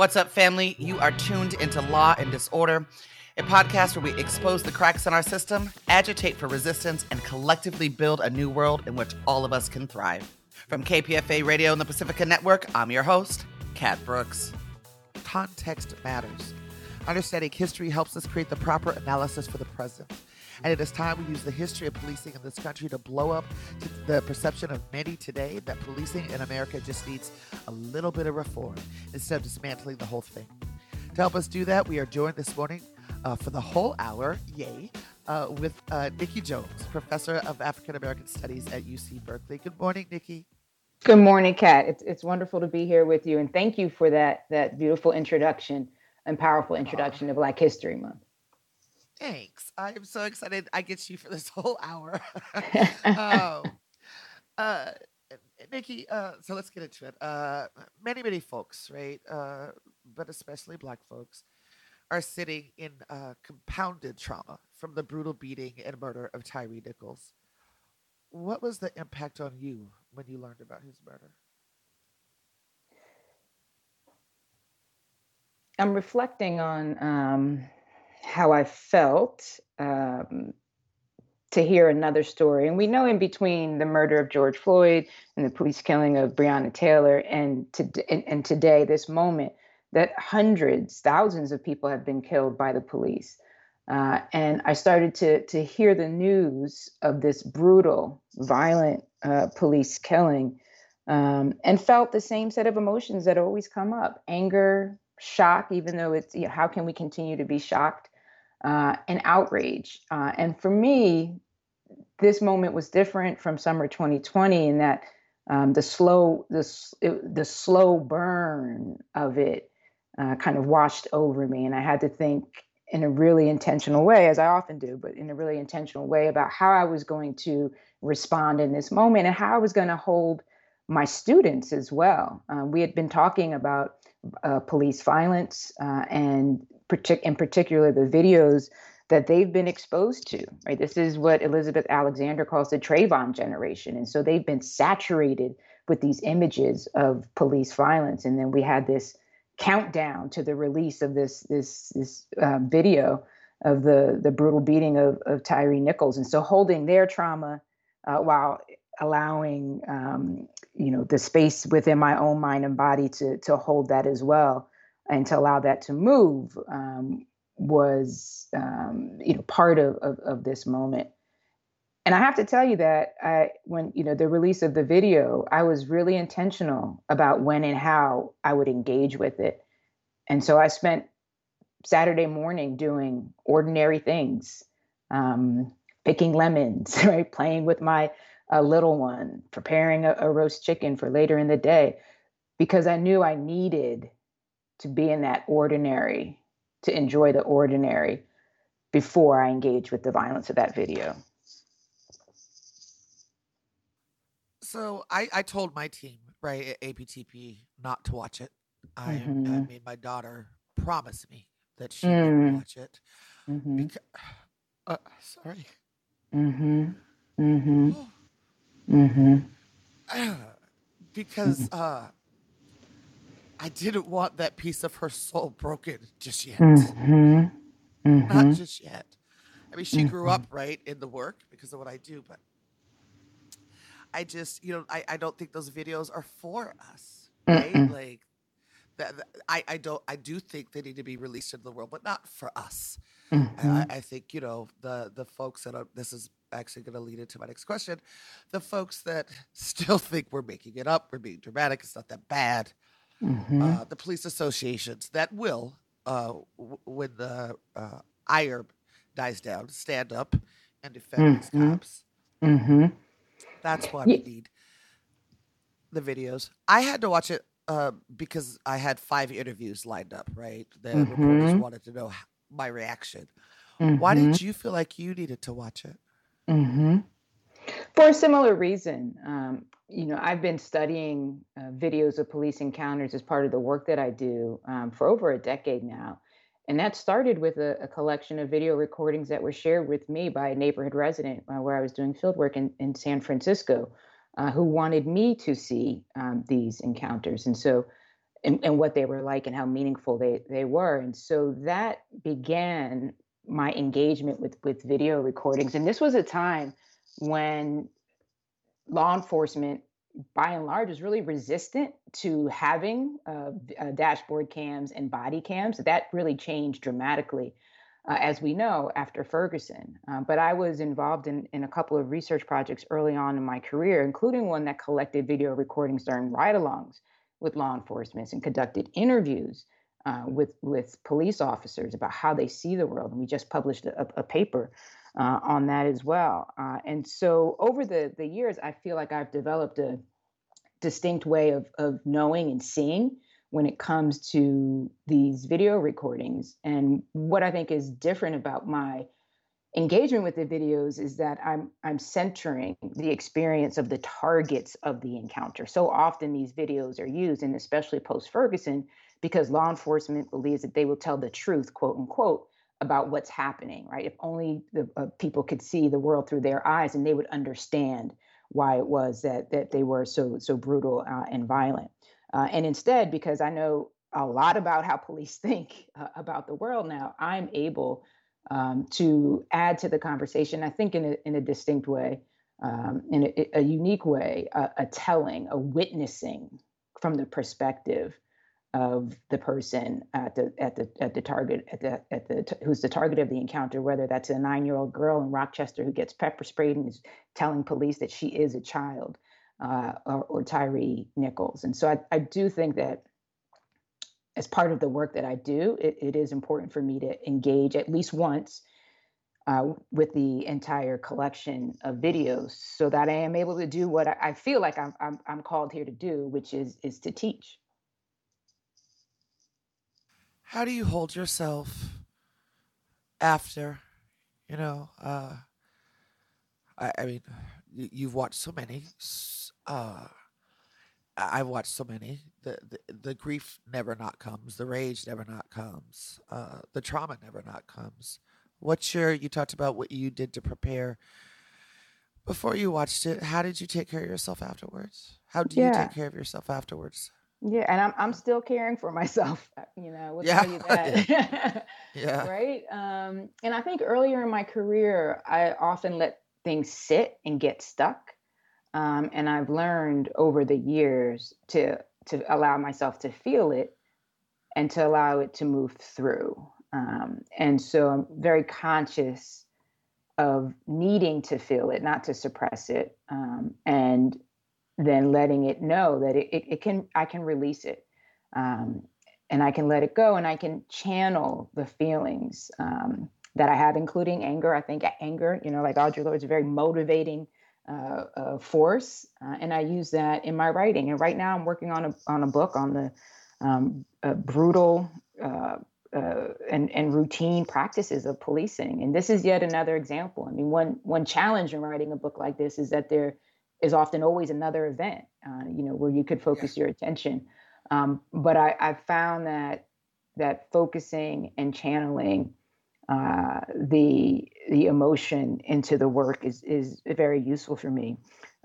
What's up, family? You are tuned into Law and Disorder, a podcast where we expose the cracks in our system, agitate for resistance, and collectively build a new world in which all of us can thrive. From KPFA Radio and the Pacifica Network, I'm your host, Kat Brooks. Context matters. Understanding history helps us create the proper analysis for the present. And it is time we use the history of policing in this country to blow up to the perception of many today that policing in America just needs a little bit of reform instead of dismantling the whole thing. To help us do that, we are joined this morning uh, for the whole hour, yay, uh, with uh, Nikki Jones, professor of African American Studies at UC Berkeley. Good morning, Nikki. Good morning, Kat. It's it's wonderful to be here with you, and thank you for that that beautiful introduction and powerful introduction to Black History Month. Thanks. I am so excited. I get you for this whole hour. um, uh, Nikki, uh, so let's get into it. Uh, many, many folks, right, uh, but especially Black folks, are sitting in uh, compounded trauma from the brutal beating and murder of Tyre Nichols. What was the impact on you when you learned about his murder? I'm reflecting on um, how I felt um, to hear another story. And we know in between the murder of George Floyd and the police killing of Breonna Taylor and, to, and, and today, this moment, that hundreds, thousands of people have been killed by the police. Uh, and I started to, to hear the news of this brutal, violent uh, police killing um, and felt the same set of emotions that always come up anger, shock, even though it's, you know, how can we continue to be shocked? Uh, and outrage. Uh, and for me, this moment was different from summer 2020 in that um, the slow the, the slow burn of it uh, kind of washed over me, and I had to think in a really intentional way, as I often do, but in a really intentional way about how I was going to respond in this moment and how I was going to hold my students as well. Um, we had been talking about uh, police violence uh, and partic- in particular the videos that they've been exposed to, right? This is what Elizabeth Alexander calls the Trayvon generation. And so they've been saturated with these images of police violence. And then we had this countdown to the release of this this this uh, video of the the brutal beating of, of Tyre Nichols. And so holding their trauma uh, while allowing um, you know the space within my own mind and body to to hold that as well and to allow that to move um, was um, you know part of, of, of this moment. And i have to tell you that i when you know the release of the video i was really intentional about when and how i would engage with it. And so i spent saturday morning doing ordinary things um, picking lemons right? Playing with my uh, little one preparing a, a roast chicken for later in the day because i knew i needed to be in that ordinary, to enjoy the ordinary before I engage with the violence of that video. So I, I told my team, right, at APTP not to watch it. I, Mm-hmm. I made my daughter promise me that she Mm. would watch it. Mm-hmm. Because, uh, sorry. Mm-hmm. Mm-hmm. Mm-hmm. because uh, I didn't want that piece of her soul broken just yet. Mm-hmm. Not Mm-hmm. just yet. I mean, she grew up right in the work because of what I do, but I just, you know, I, I don't think those videos are for us, right? Mm-mm. Like that, that- I, I don't, I do think they need to be released into the world, but not for us. Mm-hmm. I, I think you know the the folks that are. This is actually going to lead into my next question. The folks that still think we're making it up, we're being dramatic. It's not that bad. Mm-hmm. Uh, the police associations that will, uh, w- when the uh, ire dies down, stand up and defend these Mhm. cops. Mm-hmm. That's what Ye- we need the videos. I had to watch it uh, because I had five interviews lined up. Right, the reporters Mhm. wanted to know my reaction. Mm-hmm. Why did you feel like you needed to watch it? Mm-hmm. For a similar reason, um, you know, I've been studying uh, videos of police encounters as part of the work that I do um, for over a decade now. And that started with a, a collection of video recordings that were shared with me by a neighborhood resident uh, where I was doing field work in, in San Francisco, uh, who wanted me to see um, these encounters. And so and, and what they were like and how meaningful they they were. And so that began my engagement with with video recordings. And this was a time when law enforcement by and large is really resistant to having uh, uh, dashboard cams and body cams. That really changed dramatically, uh, as we know, after Ferguson. Uh, but I was involved in, in a couple of research projects early on in my career, including one that collected video recordings during ride alongs with law enforcement and conducted interviews uh, with, with police officers about how they see the world. And we just published a, a paper uh, on that as well. Uh, and so over the the years, I feel like I've developed a distinct way of of knowing and seeing when it comes to these video recordings. And what I think is different about my engagement with the videos is that I'm I'm centering the experience of the targets of the encounter. So often these videos are used, and especially post Ferguson, because law enforcement believes that they will tell the truth, quote unquote, about what's happening, right? If only the uh, people could see the world through their eyes, and they would understand why it was that that they were so so brutal uh, and violent. Uh, and instead, because I know a lot about how police think uh, about the world now, I'm able um, to add to the conversation. I think in a in a distinct way, um, in a, a, unique way, a telling, a witnessing from the perspective of the person at the at the at the target at the at the who's the target of the encounter whether that's a 9-year-old girl in Rochester who gets pepper sprayed and is telling police that she is a child uh, or, or Tyre Nichols. And so I, I do think that as part of the work that I do it, it is important for me to engage at least once uh, with the entire collection of videos so that I am able to do what I, I feel like I'm, I'm, I'm called here to do which is is to teach how do you hold yourself after you know uh i, I mean you've watched so many uh i've watched so many. The, the the grief never not comes. The rage never not comes. Uh the trauma never not comes. What's your you talked about what you did to prepare before you watched it. How did you take care of yourself afterwards? How do yeah. you take care of yourself afterwards yeah, and I'm I'm still caring for myself. Uh, you know, we'll yeah. tell you that. yeah. Right. Um, and I think earlier in my career, I often let things sit and get stuck. Um, and I've learned over the years to to allow myself to feel it and to allow it to move through. Um, and so I'm very conscious of needing to feel it, not to suppress it, um, and then letting it know that it, it, it can i can release it um, and i can let it go and i can channel the feelings um, that i have including anger. I think anger you know like audre lorde is a very motivating uh, uh, force uh, and i use that in my writing. And right now i'm working on a, on a book on the um, brutal uh, uh, and and routine practices of policing. And this is yet another example. I mean one one challenge in writing a book like this is that there is often always another event, uh, you know, where you could focus your attention. Um, but I, I found that that focusing and channeling uh, the the emotion into the work is is very useful for me.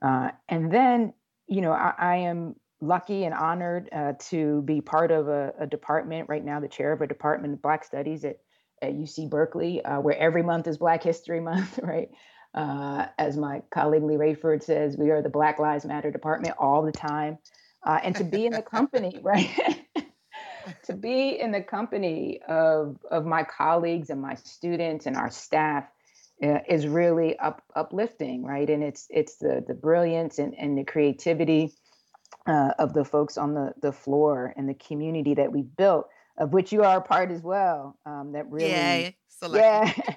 Uh, and then, you know, I, I am lucky and honored uh, to be part of a, a, department right now, the chair of a department of Black Studies at at UC Berkeley, uh, where every month is Black History Month, right? Uh, as my colleague Leigh Raiford says, we are the Black Lives Matter department all the time. Uh, and to be in the company, right? to be in the company of, of my colleagues and my students and our staff uh, is really up, uplifting, right? And it's it's the the brilliance and, and the creativity uh, of the folks on the, the floor and the community that we built, of which you are a part as well. Um, that really, Yay. yeah,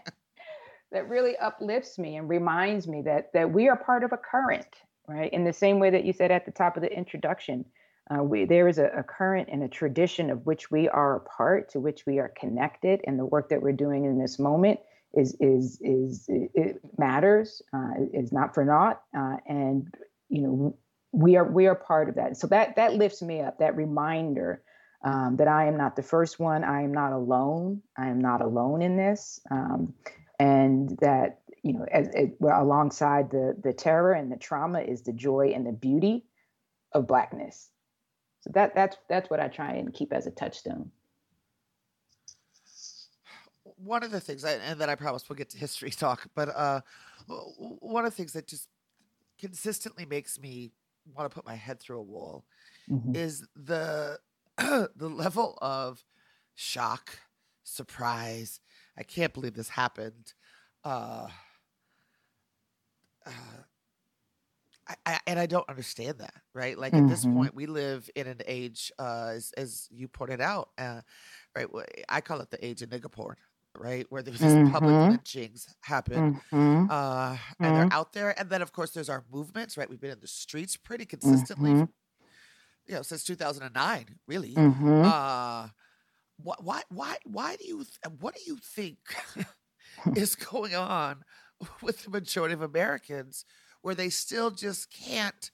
that really uplifts me and reminds me that that we are part of a current, right? In the same way that you said at the top of the introduction, uh, we, there is a, a, current and a tradition of which we are a part, to which we are connected, and the work that we're doing in this moment is is is it matters. Uh, is not for naught, uh, and you know we are we are part of that. So that that lifts me up. That reminder um, that I am not the first one. I am not alone. I am not alone in this. Um, and that you know as, as, well, alongside the the terror and the trauma is the joy and the beauty of blackness So that that's that's what I try and keep as a touchstone. One of the things, and then I promise we'll get to history talk, but uh, one of the things that just consistently makes me want to put my head through a wall mm-hmm. is the the level of shock, surprise. I can't believe this happened. Uh, uh, I, I, and I don't understand that, right? Like mm-hmm. at this mm-hmm. point, we live in an age, uh, as, as you pointed out, uh, right? I call it the age of nigger porn, right? Where there's these mm-hmm. public lynchings happen, mm-hmm. uh, and they're mm-hmm. out there. And then, of course, there's our movements, right? We've been in the streets pretty consistently, mm-hmm. you know, since 2009, really. Uh, why, why, why do you, what do you think is going on with the majority of Americans? where they still just can't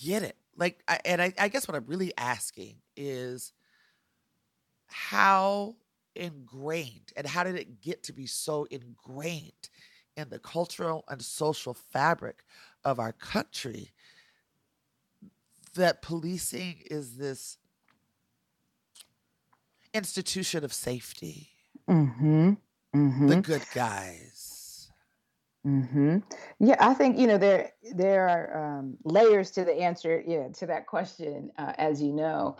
get it. Like, I, and I, I guess what I'm really asking is how ingrained and how did it get to be so ingrained in the cultural and social fabric of our country that policing is this institution of safety. Mm-hmm. Mm-hmm. The good guys hmm Yeah, I think you know there there are um, layers to the answer, yeah, to that question. Uh, as you know,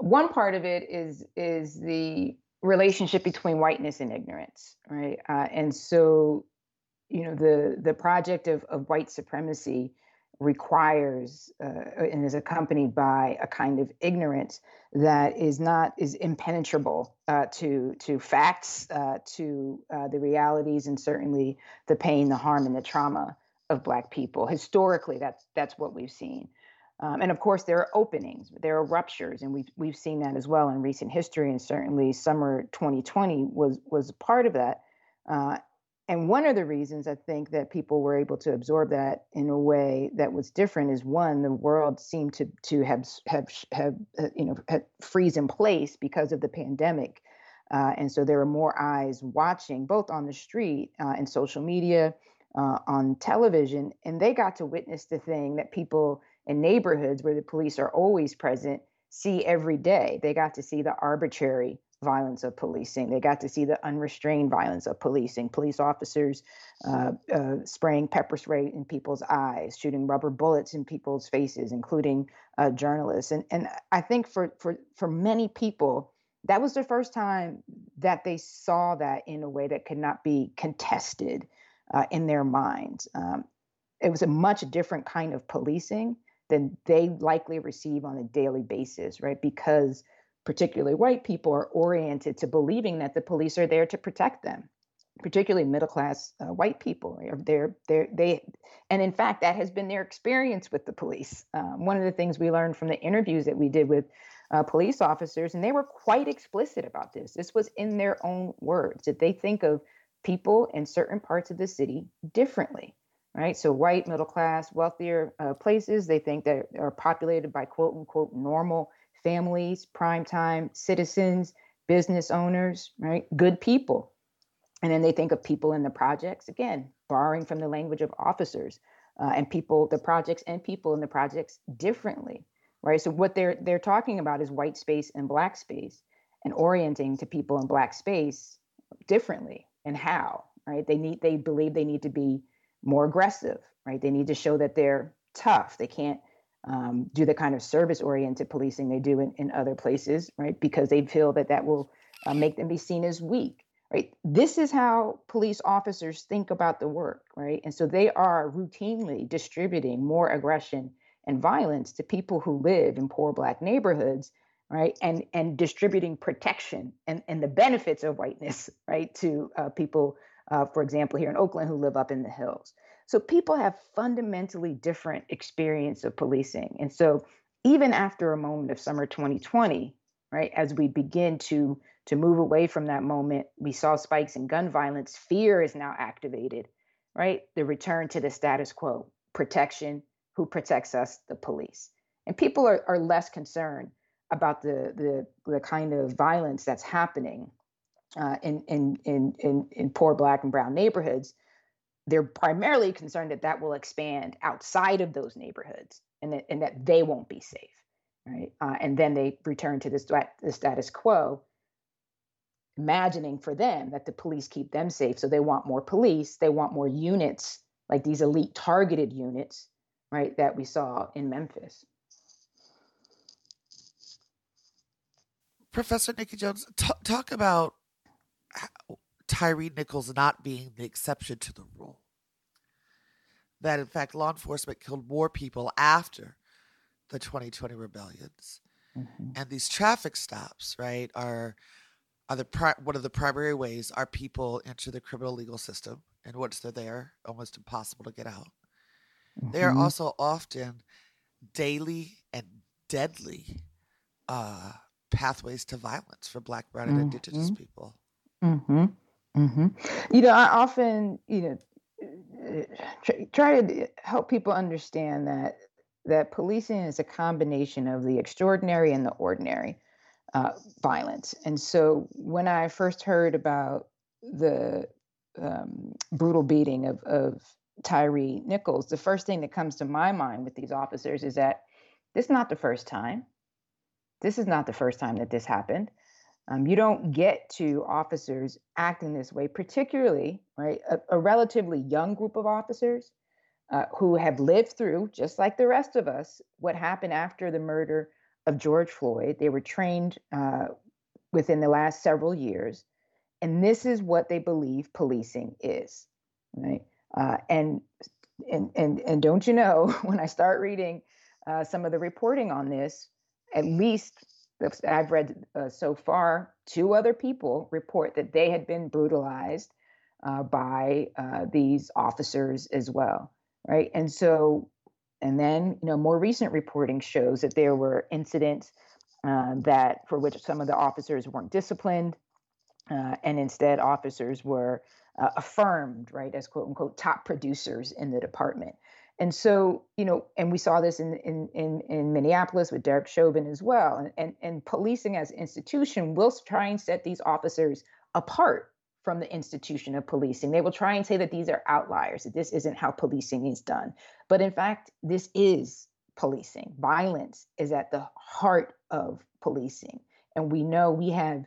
one part of it is is the relationship between whiteness and ignorance, right? Uh, and so, you know, the the project of of white supremacy requires uh, and is accompanied by a kind of ignorance that is not is impenetrable uh, to to facts, uh, to uh, the realities, and certainly the pain, the harm, and the trauma of Black people. Historically, that's that's what we've seen. Um, and of course, there are openings, there are ruptures, and we've we've seen that as well in recent history. And certainly, summer 2020 was was part of that. And one of the reasons I think that people were able to absorb that in a way that was different is one, the world seemed to to have have have uh, you know freeze in place because of the pandemic, uh, and so there were more eyes watching both on the street uh, and social media, uh, on television, and they got to witness the thing that people in neighborhoods where the police are always present see every day. They got to see the arbitrary violence of policing. They got to see the unrestrained violence of policing, police officers uh, uh, spraying pepper spray in people's eyes, shooting rubber bullets in people's faces, including uh, journalists. And, and I think for, for, for many people, that was the first time that they saw that in a way that could not be contested uh, in their minds. Um, it was a much different kind of policing than they likely receive on a daily basis, right? Because particularly white people, are oriented to believing that the police are there to protect them, particularly middle class uh, white people. They're, they're, they, and in fact, that has been their experience with the police. Um, one of the things we learned from the interviews that we did with uh, police officers, and they were quite explicit about this. This was in their own words that they think of people in certain parts of the city differently right? So white, middle class, wealthier uh, places, they think that are populated by quote unquote normal families, prime-time citizens, business owners, right? Good people. And then they think of people in the projects, again, borrowing from the language of officers uh, and people, the projects and people in the projects differently, right? So what they're they're talking about is white space and black space and orienting to people in black space differently and how, right? They need they believe they need to be more aggressive, right? They need to show that they're tough. They can't um, do the kind of service oriented policing they do in, in other places, right? Because they feel that that will uh, make them be seen as weak, right? This is how police officers think about the work, right? And so they are routinely distributing more aggression and violence to people who live in poor black neighborhoods, right? And and distributing protection and, and the benefits of whiteness, right, to uh, people, uh, for example, here in Oakland who live up in the hills. So people have fundamentally different experience of policing. And so even after a moment of summer 2020, right, as we begin to to move away from that moment, we saw spikes in gun violence. Fear is now activated, right? The return to the status quo, protection, who protects us? The police. And people are, are less concerned about the, the, the kind of violence that's happening uh, in, in, in, in, in poor Black and Brown neighborhoods they're primarily concerned that that will expand outside of those neighborhoods and that, and that they won't be safe. right? Uh, and then they return to the, the status quo, imagining for them that the police keep them safe. So they want more police, they want more units, like these elite targeted units, right, that we saw in Memphis. Professor Nikki Jones, t- talk about Tyre Nichols not being the exception to the rule. That in fact, law enforcement killed more people after the 2020 rebellions, mm-hmm. and these traffic stops, right, are are the pri- one of the primary ways our people enter the criminal legal system, and once they're there, almost impossible to get out. Mm-hmm. They are mm-hmm. also often daily and deadly uh, pathways to violence for Black, Brown, and mm-hmm. Indigenous people. Mm-hmm. Mm-hmm. You know, I often, you know, try to help people understand that that policing is a combination of the extraordinary and the ordinary uh, violence. And so, when I first heard about the um, brutal beating of, of Tyre Nichols, the first thing that comes to my mind with these officers is that this is not the first time. This is not the first time that this happened. Um, you don't get to officers acting this way, particularly right a, a relatively young group of officers uh, who have lived through, just like the rest of us, what happened after the murder of George Floyd. They were trained uh, within the last several years, and this is what they believe policing is, right? Uh, and and and and don't you know when I start reading uh, some of the reporting on this, at least I've read uh, so far, two other people report that they had been brutalized uh, by uh, these officers as well, right? And so, and then you know, more recent reporting shows that there were incidents uh, that for which some of the officers weren't disciplined, uh, and instead officers were uh, affirmed, right, as quote unquote top producers in the department. And so, you know, and we saw this in in in, in Minneapolis with Derek Chauvin as well. And, and and policing as institution will try and set these officers apart from the institution of policing. They will try and say that these are outliers, that this isn't how policing is done. But in fact, this is policing. Violence is at the heart of policing. And we know we have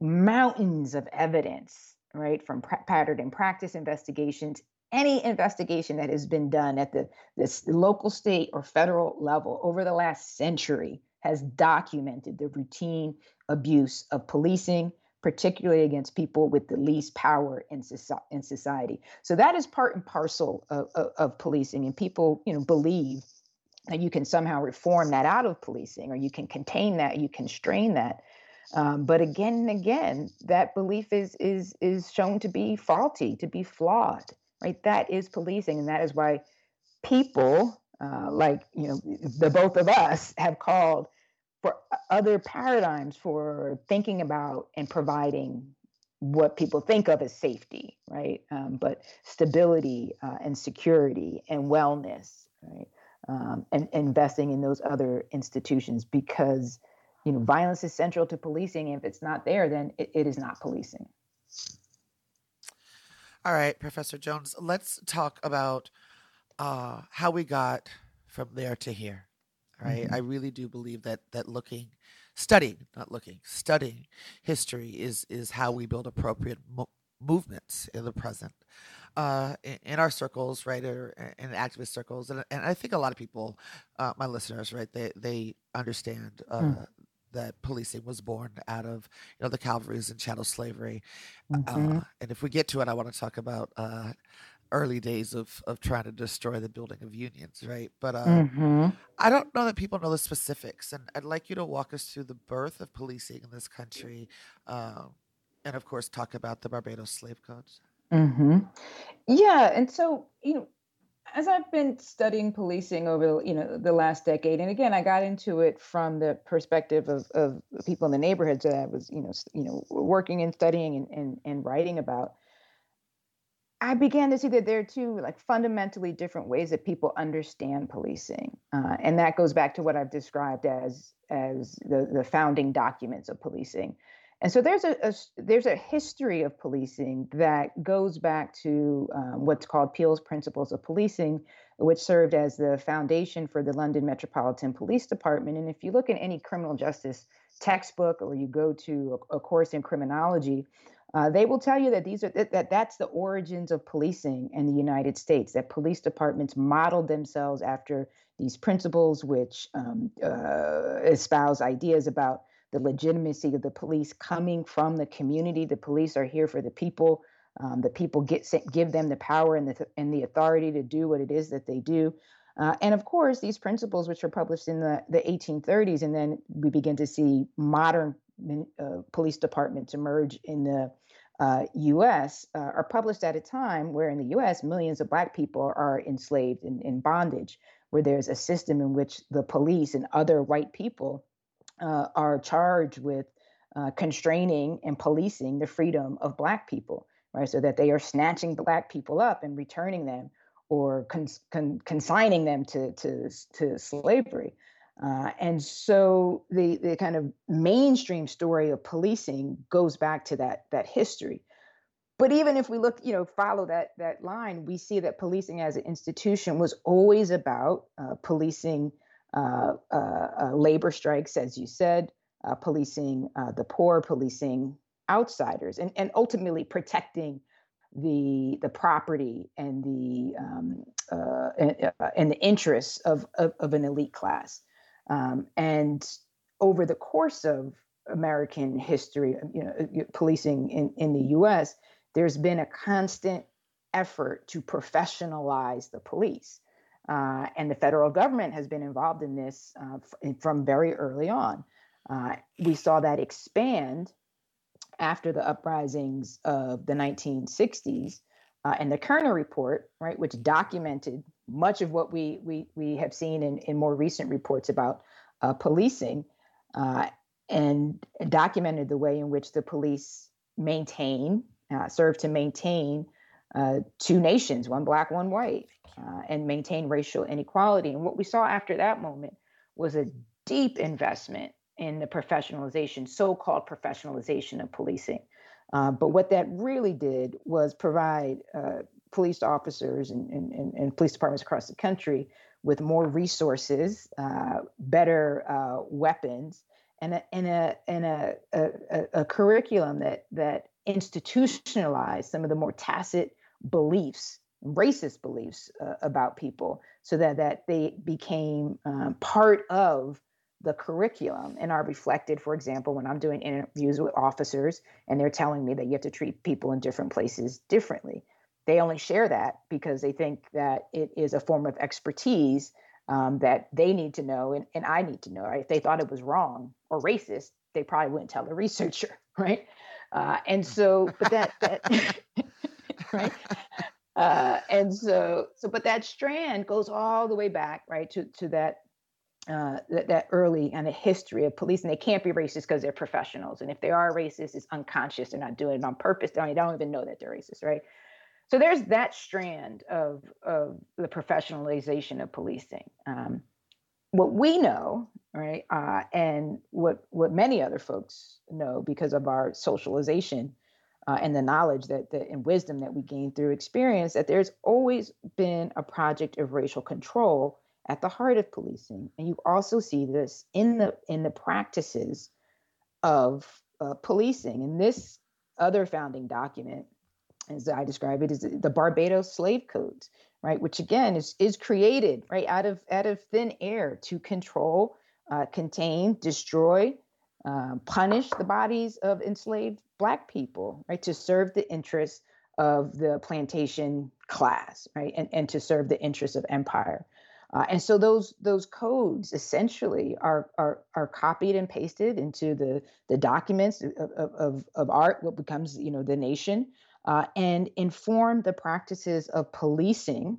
mountains of evidence, right, from pattern and practice investigations any investigation that has been done at the this local, state, or federal level over the last century has documented the routine abuse of policing, particularly against people with the least power in, society. So that is part and parcel of, of, of policing, and people, you know, believe that you can somehow reform that out of policing, or you can contain that, you can strain that. Um, but again and again, that belief is is is shown to be faulty, to be flawed right? That is policing, and that is why people uh, like you know the both of us have called for other paradigms for thinking about and providing what people think of as safety, right? Um, but stability uh, and security and wellness, right? Um, and, and investing in those other institutions because you know violence is central to policing. If it's not there, then it, it is not policing. All right, Professor Jones, let's talk about uh, how we got from there to here. Right, mm-hmm. I really do believe that that looking, studying, not looking, studying history is is how we build appropriate mo- movements in the present. Uh, in, in, our circles, right, or in activist circles, and, and I think a lot of people, uh, my listeners, right, they they understand uh, mm that policing was born out of you know the Calvaries and chattel slavery. Mm-hmm. Uh, and if we get to it, I want to talk about uh, early days of of trying to destroy the building of unions, right? But uh, mm-hmm. I don't know that people know the specifics, and I'd like you to walk us through the birth of policing in this country, um, and of course, talk about the Barbados slave codes. Mm-hmm. Yeah, and so you know as I've been studying policing over you know the last decade, and again, I got into it from the perspective of, of people in the neighborhoods that I was you know you know working and studying and, and, and writing about. I began to see that there are two like fundamentally different ways that people understand policing, uh, and that goes back to what I've described as as the, the founding documents of policing. And so there's a, a, there's a history of policing that goes back to um, what's called Peel's principles of policing, which served as the foundation for the London Metropolitan Police Department. And if you look at any criminal justice textbook or you go to a, a course in criminology, uh, they will tell you that these are that, that that's the origins of policing in the United States. That police departments modeled themselves after these principles, which um, uh, espouse ideas about the legitimacy of the police coming from the community. The police are here for the people. Um, the people get give them the power and the and the authority to do what it is that they do. Uh, and of course, these principles, which are published in the, the 1830s, and then we begin to see modern uh, police departments emerge in the uh, US, uh, are published at a time where in the US, millions of Black people are enslaved in, in bondage, where there's a system in which the police and other white people uh, are charged with uh, constraining and policing the freedom of Black people, right? So that they are snatching Black people up and returning them or cons- con- consigning them to, to, to slavery. Uh, and so the, the kind of mainstream story of policing goes back to that, that history. But even if we look, you know, follow that, that line, we see that policing as an institution was always about uh, policing labor strikes, as you said, uh, policing the poor, policing outsiders, and, and ultimately protecting the the property and the um, uh, and, uh, and, the interests of, of, of an elite class. Um, and over the course of American history, you know, uh, policing in, in the U.S., there's been a constant effort to professionalize the police. Uh, and the federal government has been involved in this uh, f- from very early on. Uh, we saw that expand after the uprisings of the 1960s uh, and the Kerner report, right, which documented much of what we we we have seen in, in more recent reports about uh, policing, uh, and documented the way in which the police maintain serve to maintain uh, two nations, one black, one white, uh, and maintain racial inequality. And what we saw after that moment was a deep investment in the professionalization, so-called professionalization of policing. Uh, but what that really did was provide uh, police officers and, and, and, police departments across the country with more resources, uh, better weapons, and a, and, a, and a, a, a, curriculum that, that institutionalized some of the more tacit beliefs, racist beliefs uh, about people, so that, that they became um, part of the curriculum and are reflected, for example, when I'm doing interviews with officers and they're telling me that you have to treat people in different places differently. They only share that because they think that it is a form of expertise um, that they need to know and, and I need to know. Right? If they thought it was wrong or racist, they probably wouldn't tell a researcher, right? Uh, and so, but that, that right? Uh, and so, so, but that strand goes all the way back, right, to to that uh, that, that early kind of history of police, and they can't be racist because they're professionals. And if they are racist, it's unconscious. They're not doing it on purpose. They don't, they don't even know that they're racist, right? So there's that strand of, of the professionalization of policing. Um, what we know, right, uh, and what what many other folks know because of our socialization uh, and the knowledge that, that and wisdom that we gain through experience, that there's always been a project of racial control at the heart of policing. And you also see this in the in the practices of uh, policing. And this other founding document, as I describe it, is the Barbados Slave Codes, right? Which again is is created right out of out of thin air to control, uh, contain, destroy, uh, punish the bodies of enslaved Black people, right? To serve the interests of the plantation class, right? And, and to serve the interests of empire. Uh, and so those those codes essentially are are are copied and pasted into the the documents of of, of art, what becomes you know the nation, uh, and inform the practices of policing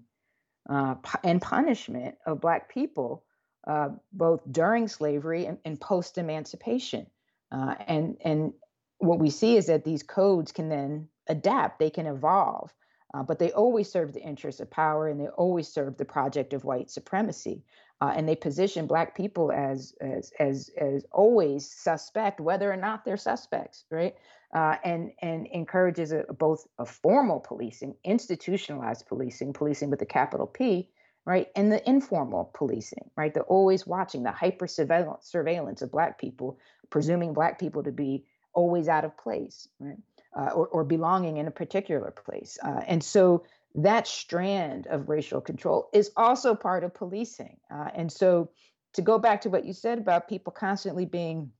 uh, and punishment of Black people, uh, both during slavery and, and post emancipation. Uh, and and what we see is that these codes can then adapt; they can evolve. Uh, but they always serve the interests of power and they always serve the project of white supremacy. Uh, and they position black people as, as as as always suspect, whether or not they're suspects, right? Uh, and and encourages a, both a formal policing, institutionalized policing, policing with a capital P, right? And the informal policing, right? The always watching, the hyper surveillance of Black people, presuming Black people to be always out of place, right? Uh, or, or, belonging in a particular place. Uh, and so that strand of racial control is also part of policing. Uh, and so to go back to what you said about people constantly being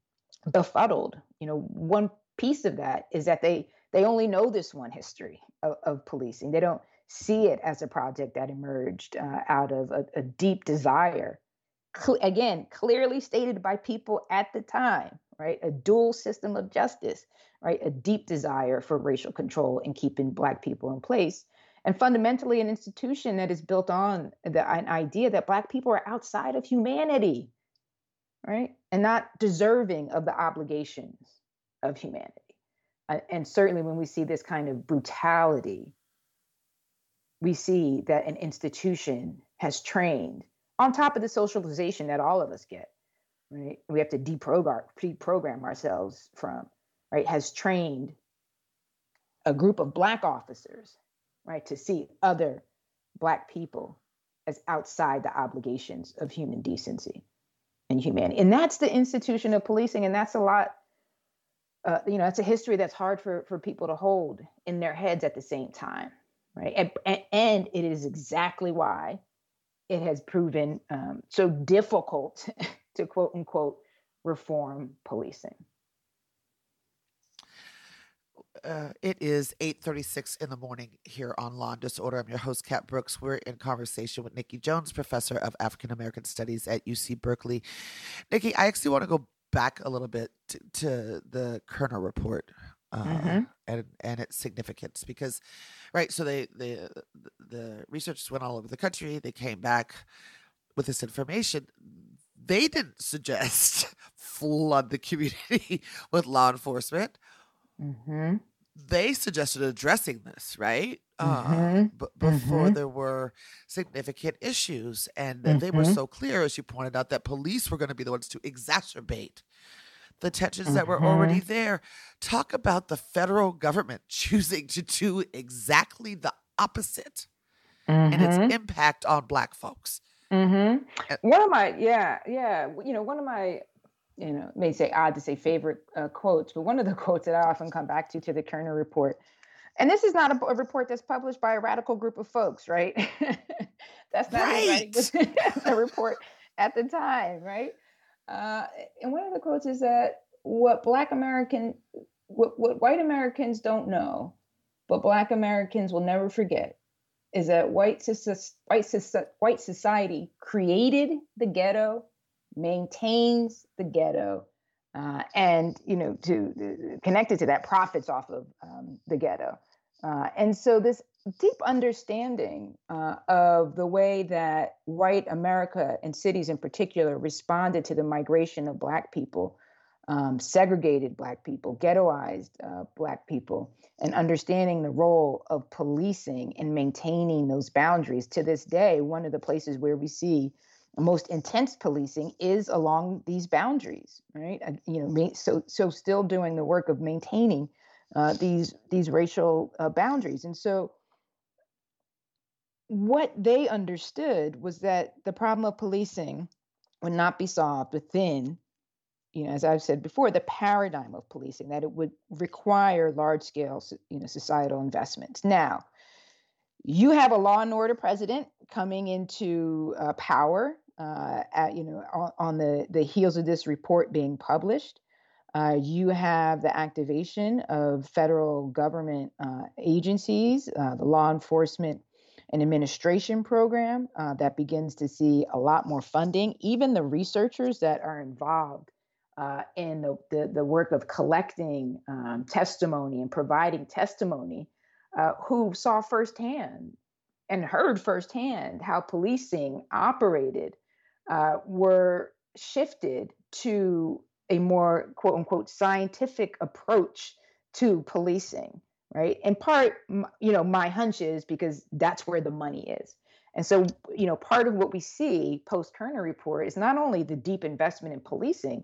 befuddled, you know, one piece of that is that they they only know this one history of, of policing. They don't see it as a project that emerged uh, out of a, a deep desire, again, clearly stated by people at the time, right? A dual system of justice, right? A deep desire for racial control and keeping Black people in place. And fundamentally, an institution that is built on the an idea that Black people are outside of humanity, right? And not deserving of the obligations of humanity. Uh, and certainly when we see this kind of brutality, we see that an institution has trained on top of the socialization that all of us get, right? We have to deprogram, ourselves from, right? Has trained a group of Black officers, right, to see other Black people as outside the obligations of human decency and humanity. And that's the institution of policing. And that's a lot uh, you know, it's a history that's hard for for people to hold in their heads at the same time, right? And, and, it is exactly why it has proven um, so difficult to quote unquote reform policing. Uh, it is 8.36 in the morning here on Law and Disorder. I'm your host, Kat Brooks. We're in conversation with Nikki Jones, professor of African American Studies at UC Berkeley. Nikki, I actually want to go back a little bit to, to the Kerner report uh, mm-hmm. and and its significance because, right? So they the the researchers went all over the country. They came back with this information. They didn't suggest flood the community with law enforcement. Mm-hmm they suggested addressing this, right? Uh, mm-hmm. Uh, b- before mm-hmm. there were significant issues. And they were mm-hmm. so clear, as you pointed out, that police were going to be the ones to exacerbate the tensions that were already mm-hmm. there. Talk about the federal government choosing to do exactly the opposite and its mm-hmm. impact on Black folks. One of my, yeah, yeah, you know, one of my you know, may say odd to say favorite uh, quotes, but one of the quotes that I often come back to to the Kerner report, and this is not a, a report that's published by a radical group of folks, right? that's not right. a report at the time, right? Uh, and one of the quotes is that what Black American, what, what white Americans don't know, but Black Americans will never forget, is that white, white, white society created the ghetto maintains the ghetto, uh, and you know, to uh, connected to that, profits off of um, the ghetto. Uh, and so this deep understanding uh, of the way that white America and cities in particular responded to the migration of Black people, um, segregated Black people, ghettoized uh, Black people, and understanding the role of policing and maintaining those boundaries. To this day, one of the places where we see most intense policing is along these boundaries, right? You know, so so still doing the work of maintaining uh, these these racial uh, boundaries, and so what they understood was that the problem of policing would not be solved within, you know, as I've said before, the paradigm of policing that it would require large scale, you know, societal investments. Now, you have a law and order president coming into uh, power uh, at, you know, on, on, the, the heels of this report being published. Uh, you have the activation of federal government uh, agencies, uh, the law enforcement and administration program uh, that begins to see a lot more funding. Even the researchers that are involved uh, in the, the, the, work of collecting um, testimony and providing testimony, who saw firsthand and heard firsthand how policing operated uh, were shifted to a more quote unquote scientific approach to policing right in part you know my hunch is because that's where the money is and so you know part of what we see post kerner report is not only the deep investment in policing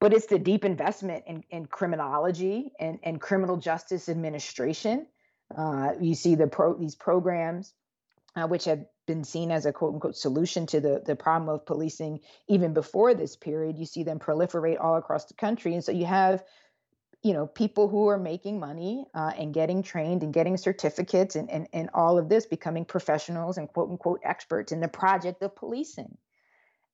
but it's the deep investment in, in criminology and, and criminal justice administration uh, you see the pro, these programs uh, which have been seen as a quote unquote solution to the, the problem of policing even before this period. You see them proliferate all across the country. And so you have you know people who are making money uh, and getting trained and getting certificates and, and, and all of this becoming professionals and quote unquote experts in the project of policing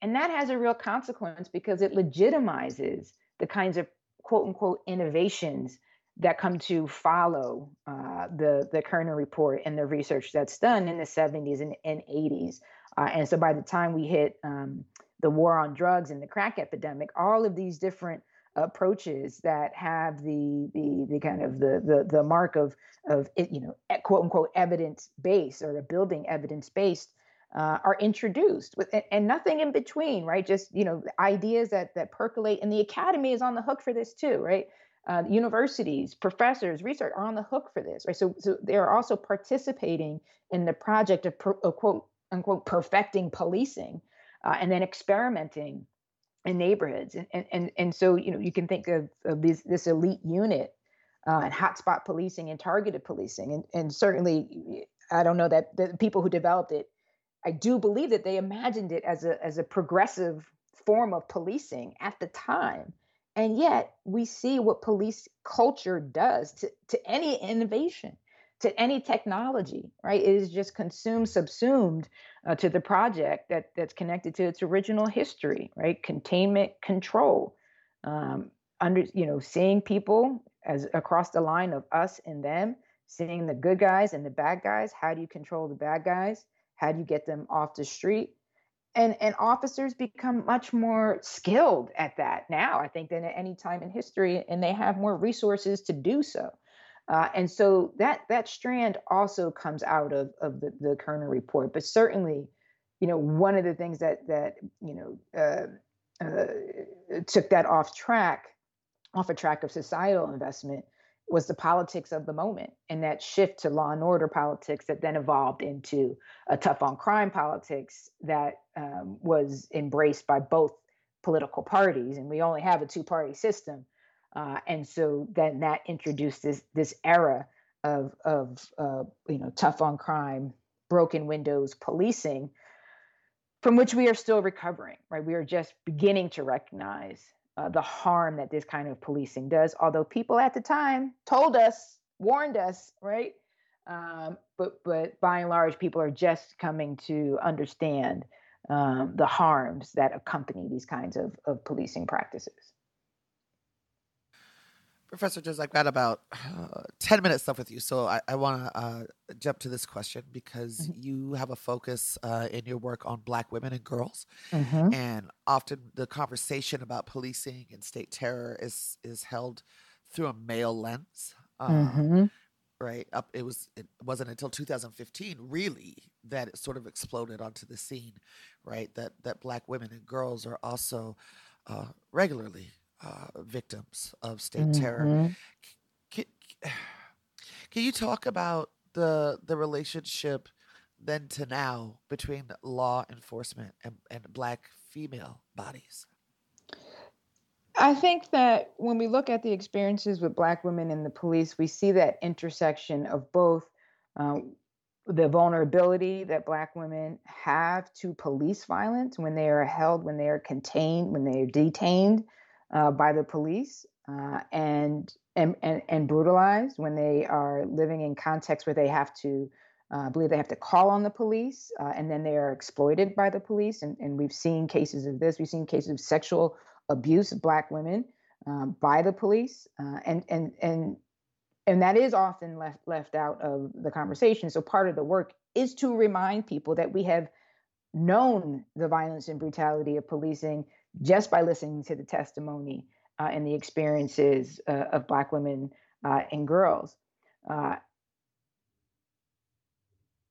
and that has a real consequence because it legitimizes the kinds of quote unquote innovations that come to follow uh, the the Kerner report and the research that's done in the 70s and, and 80s. Uh, and so by the time we hit um, the war on drugs and the crack epidemic, all of these different approaches that have the the the kind of the the, the mark of of you know quote unquote evidence based or a building evidence based uh, are introduced with and nothing in between right just you know ideas that that percolate and the academy is on the hook for this too right uh, universities, professors, research are on the hook for this, right? So, so they are also participating in the project of, per, of quote unquote perfecting policing, uh, and then experimenting in neighborhoods, and, and and and so you know you can think of, of this this elite unit uh, and hotspot policing and targeted policing, and and certainly I don't know that the people who developed it, I do believe that they imagined it as a as a progressive form of policing at the time and yet we see what police culture does to, to any innovation, to any technology, right? It is just consumed, subsumed uh, to the project that that's connected to its original history, right? Containment, control, um, under you know, seeing people as across the line of us and them, seeing the good guys and the bad guys. How do you control the bad guys? How do you get them off the street? and and officers become much more skilled at that now i think than at any time in history and they have more resources to do so uh, and so that that strand also comes out of of the, the kerner report but certainly you know one of the things that that you know uh, uh, took that off track off a track of societal investment was the politics of the moment and that shift to law and order politics that then evolved into a tough on crime politics that um, was embraced by both political parties. And we only have a two party system uh, and so then that introduced this this era of of uh, you know tough on crime broken windows policing from which we are still recovering right we are just beginning to recognize uh, the harm that this kind of policing does. Although people at the time told us, warned us, right? Um, but but by and large, people are just coming to understand um, the harms that accompany these kinds of, of policing practices. Professor Jones, I've got about uh, 10 minutes left with you. So I, I want to uh, jump to this question because mm-hmm. you have a focus uh, in your work on Black women and girls. Mm-hmm. And often the conversation about policing and state terror is, is held through a male lens. Uh, mm-hmm. Right up, it was. It wasn't until 2015, really, that it sort of exploded onto the scene. Right, that that black women and girls are also uh, regularly uh, victims of state mm-hmm. terror. Can, can you talk about the the relationship then to now between law enforcement and, and black female bodies? I think that when we look at the experiences with Black women in the police, we see that intersection of both um, the vulnerability that Black women have to police violence when they are held, when they are contained, when they are detained, uh, by the police uh, and, and, and and brutalized when they are living in contexts where they have to uh, believe they have to call on the police uh, and then they are exploited by the police. And, and we've seen cases of this. We've seen cases of sexual abuse of black women um, by the police uh, and and and and that is often left left out of the conversation. So part of the work is to remind people that we have known the violence and brutality of policing just by listening to the testimony uh, and the experiences uh, of Black women uh, and girls. Uh,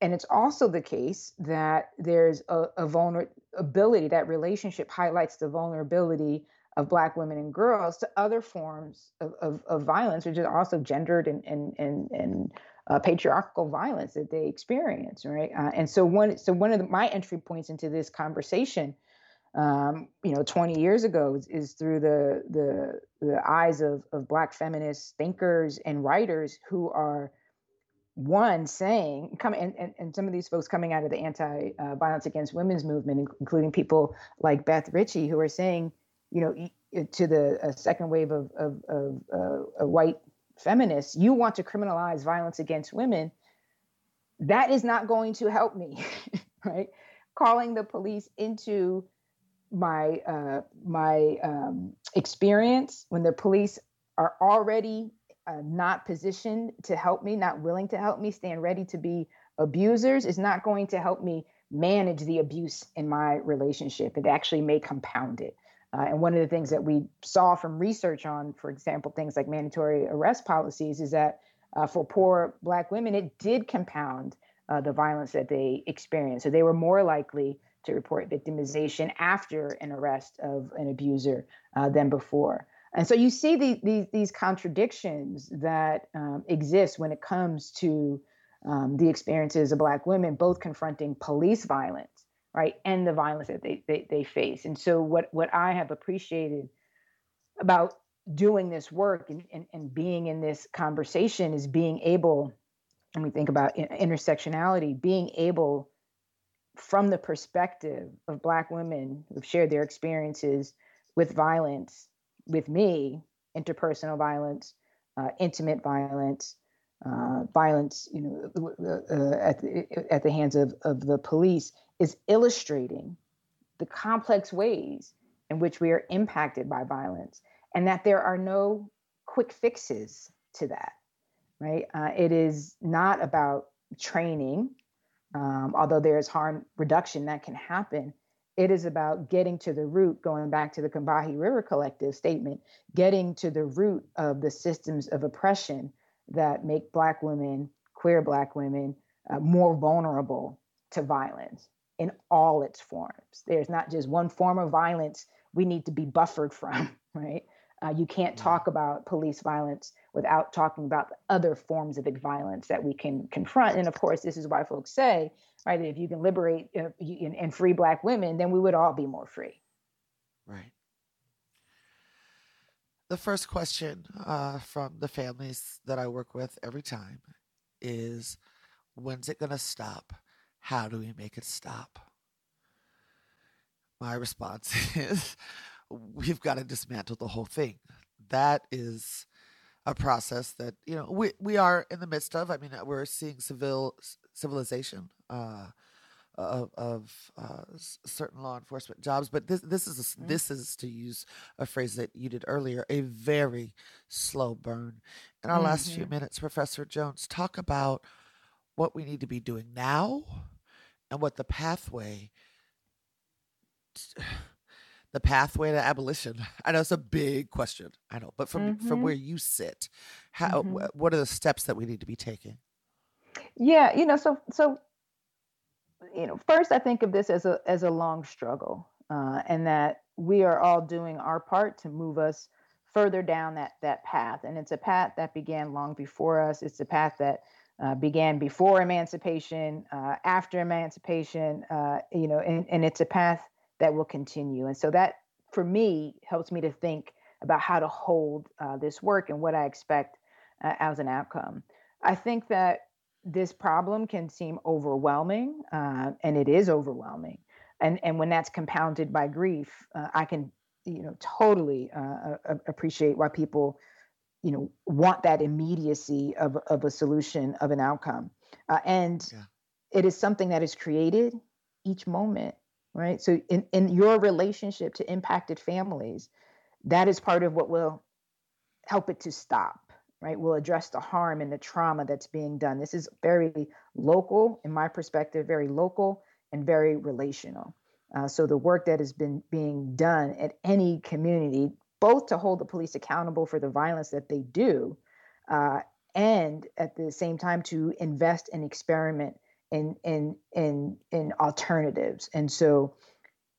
and it's also the case that there's a, a vulnerability, that relationship highlights the vulnerability of Black women and girls to other forms of, of, of violence, which is also gendered and, and, and, and uh, patriarchal violence that they experience, right? Uh, and so one, so one of the, my entry points into this conversation um, you know 20 years ago is, is, through the the the eyes of of black feminist thinkers and writers who are one saying come and, and, and some of these folks coming out of the anti-violence uh, against women's movement including people like beth richie who are saying you know to the uh, second wave of, of, of uh, white feminists you want to criminalize violence against women? That is not going to help me. Right? Calling the police into my uh, my um, experience when the police are already uh, not positioned to help me, not willing to help me, stand ready to be abusers is not going to help me manage the abuse in my relationship. It actually may compound it. Uh, and one of the things that we saw from research on, for example, things like mandatory arrest policies, is that uh, for poor Black women, it did compound uh, the violence that they experienced. So they were more likely to report victimization after an arrest of an abuser uh, than before. And so you see the, the, these contradictions that um, exist when it comes to um, the experiences of Black women, both confronting police violence, right, and the violence that they, they, they face. And so what, what I have appreciated about doing this work and, and, and being in this conversation is being able, when we think about intersectionality, being able from the perspective of Black women who've shared their experiences with violence with me, interpersonal violence, uh, intimate violence, uh, violence, you know, uh, at, the, at the hands of, of the police, is illustrating the complex ways in which we are impacted by violence, and that there are no quick fixes to that. Right? Uh, it is not about training, um, although there is harm reduction that can happen it is about getting to the root, going back to the Combahee River Collective statement, getting to the root of the systems of oppression that make Black women, queer Black women, uh, more vulnerable to violence in all its forms. There's not just one form of violence we need to be buffered from, right? Uh, you can't mm-hmm. talk about police violence without talking about other forms of violence that we can confront. And of course, this is why folks say, right, that if you can liberate uh, and, and free Black women, then we would all be more free. Right. The first question uh, from the families that I work with every time is when's it going to stop? How do we make it stop? My response is we've got to dismantle the whole thing. That is a process that you know we we are in the midst of. I mean, we're seeing civil civilianization uh, of, of uh, certain law enforcement jobs, but this this is a, mm-hmm. this is to use a phrase that you did earlier, a very slow burn. In our mm-hmm. last few mm-hmm. minutes, Professor Jones, talk about what we need to be doing now and what the pathway. T- the pathway to abolition? I know it's a big question. I know, but from mm-hmm. from where you sit, how mm-hmm. what are the steps that we need to be taking? Yeah, you know, so so you know, first I think of this as a as a long struggle, uh, and that we are all doing our part to move us further down that that path. And it's a path that began long before us. It's a path that uh, began before emancipation, uh, after emancipation, uh, you know, and, and it's a path that will continue. And so that, for me, helps me to think about how to hold uh, this work and what I expect uh, as an outcome. I think that this problem can seem overwhelming, uh, and it is overwhelming. And and when that's compounded by grief, uh, I can you know totally uh, appreciate why people you know want that immediacy of of a solution of an outcome. Uh, and yeah. it is something that is created each moment right? So in, in your relationship to impacted families, that is part of what will help it to stop, right? Will address the harm and the trauma that's being done. This is very local, in my perspective, very local and very relational. Uh, so the work that has been being done at any community, both to hold the police accountable for the violence that they do, uh, and at the same time to invest and experiment in in in in alternatives. And so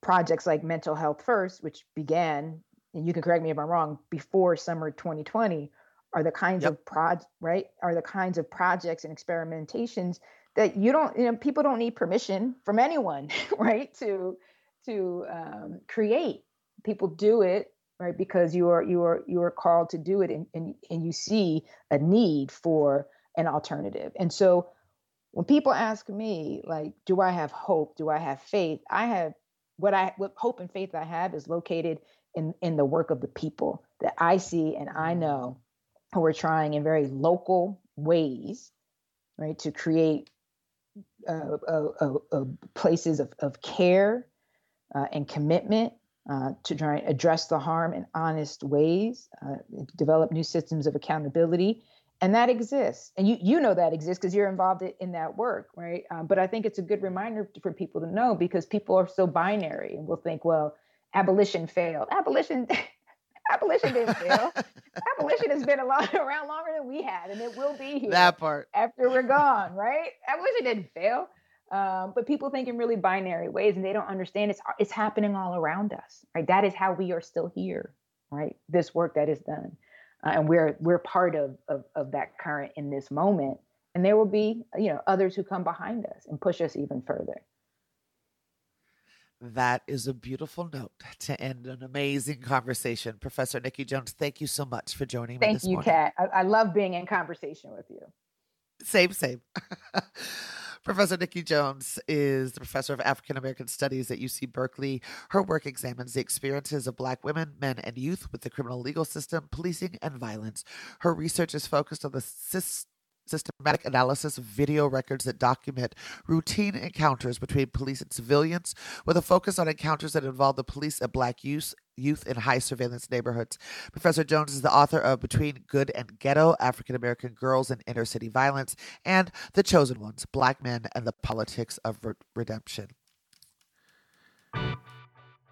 projects like Mental Health First, which began, and you can correct me if I'm wrong, before summer 2020, are the kinds yep. of proj right are the kinds of projects and experimentations that you don't you know people don't need permission from anyone right to to um, create people do it right because you are you are you are called to do it and and, and you see a need for an alternative. And so when people ask me, like, do I have hope? Do I have faith? I have what I what hope and faith I have is located in in the work of the people that I see and I know who are trying in very local ways, right, to create uh, uh, uh, uh places of, of care uh, and commitment uh, to try and address the harm in honest ways, develop new systems of accountability, and that exists. And you you know that exists because you're involved in that work right? Um, but i think it's a good reminder for people to know because people are so binary and will think well abolition failed. Abolition abolition didn't fail. Abolition has been lot, around longer than we had and it will be here that part. after we're gone right? Abolition didn't fail. Um, but people think in really binary ways and they don't understand it's it's happening all around us right? That is how we are still here right? This work that is done uh, and we're we're part of, of of that current in this moment and there will be you know others who come behind us and push us even further that is a beautiful note to end an amazing conversation. Professor Nikki Jones, thank you so much for joining me. Thank you, Kat. I, I love being in conversation with you. Same, same. Professor Nikki Jones is the professor of African American Studies at UC Berkeley. Her work examines the experiences of Black women, men, and youth with the criminal legal system, policing, and violence. Her research is focused on the system systematic analysis of video records that document routine encounters between police and civilians, with a focus on encounters that involve the police and black youth, youth in high surveillance neighborhoods. Professor Jones is the author of Between Good and Ghetto African American Girls and Inner City Violence and The Chosen Ones Black Men and the Politics of Re- Redemption.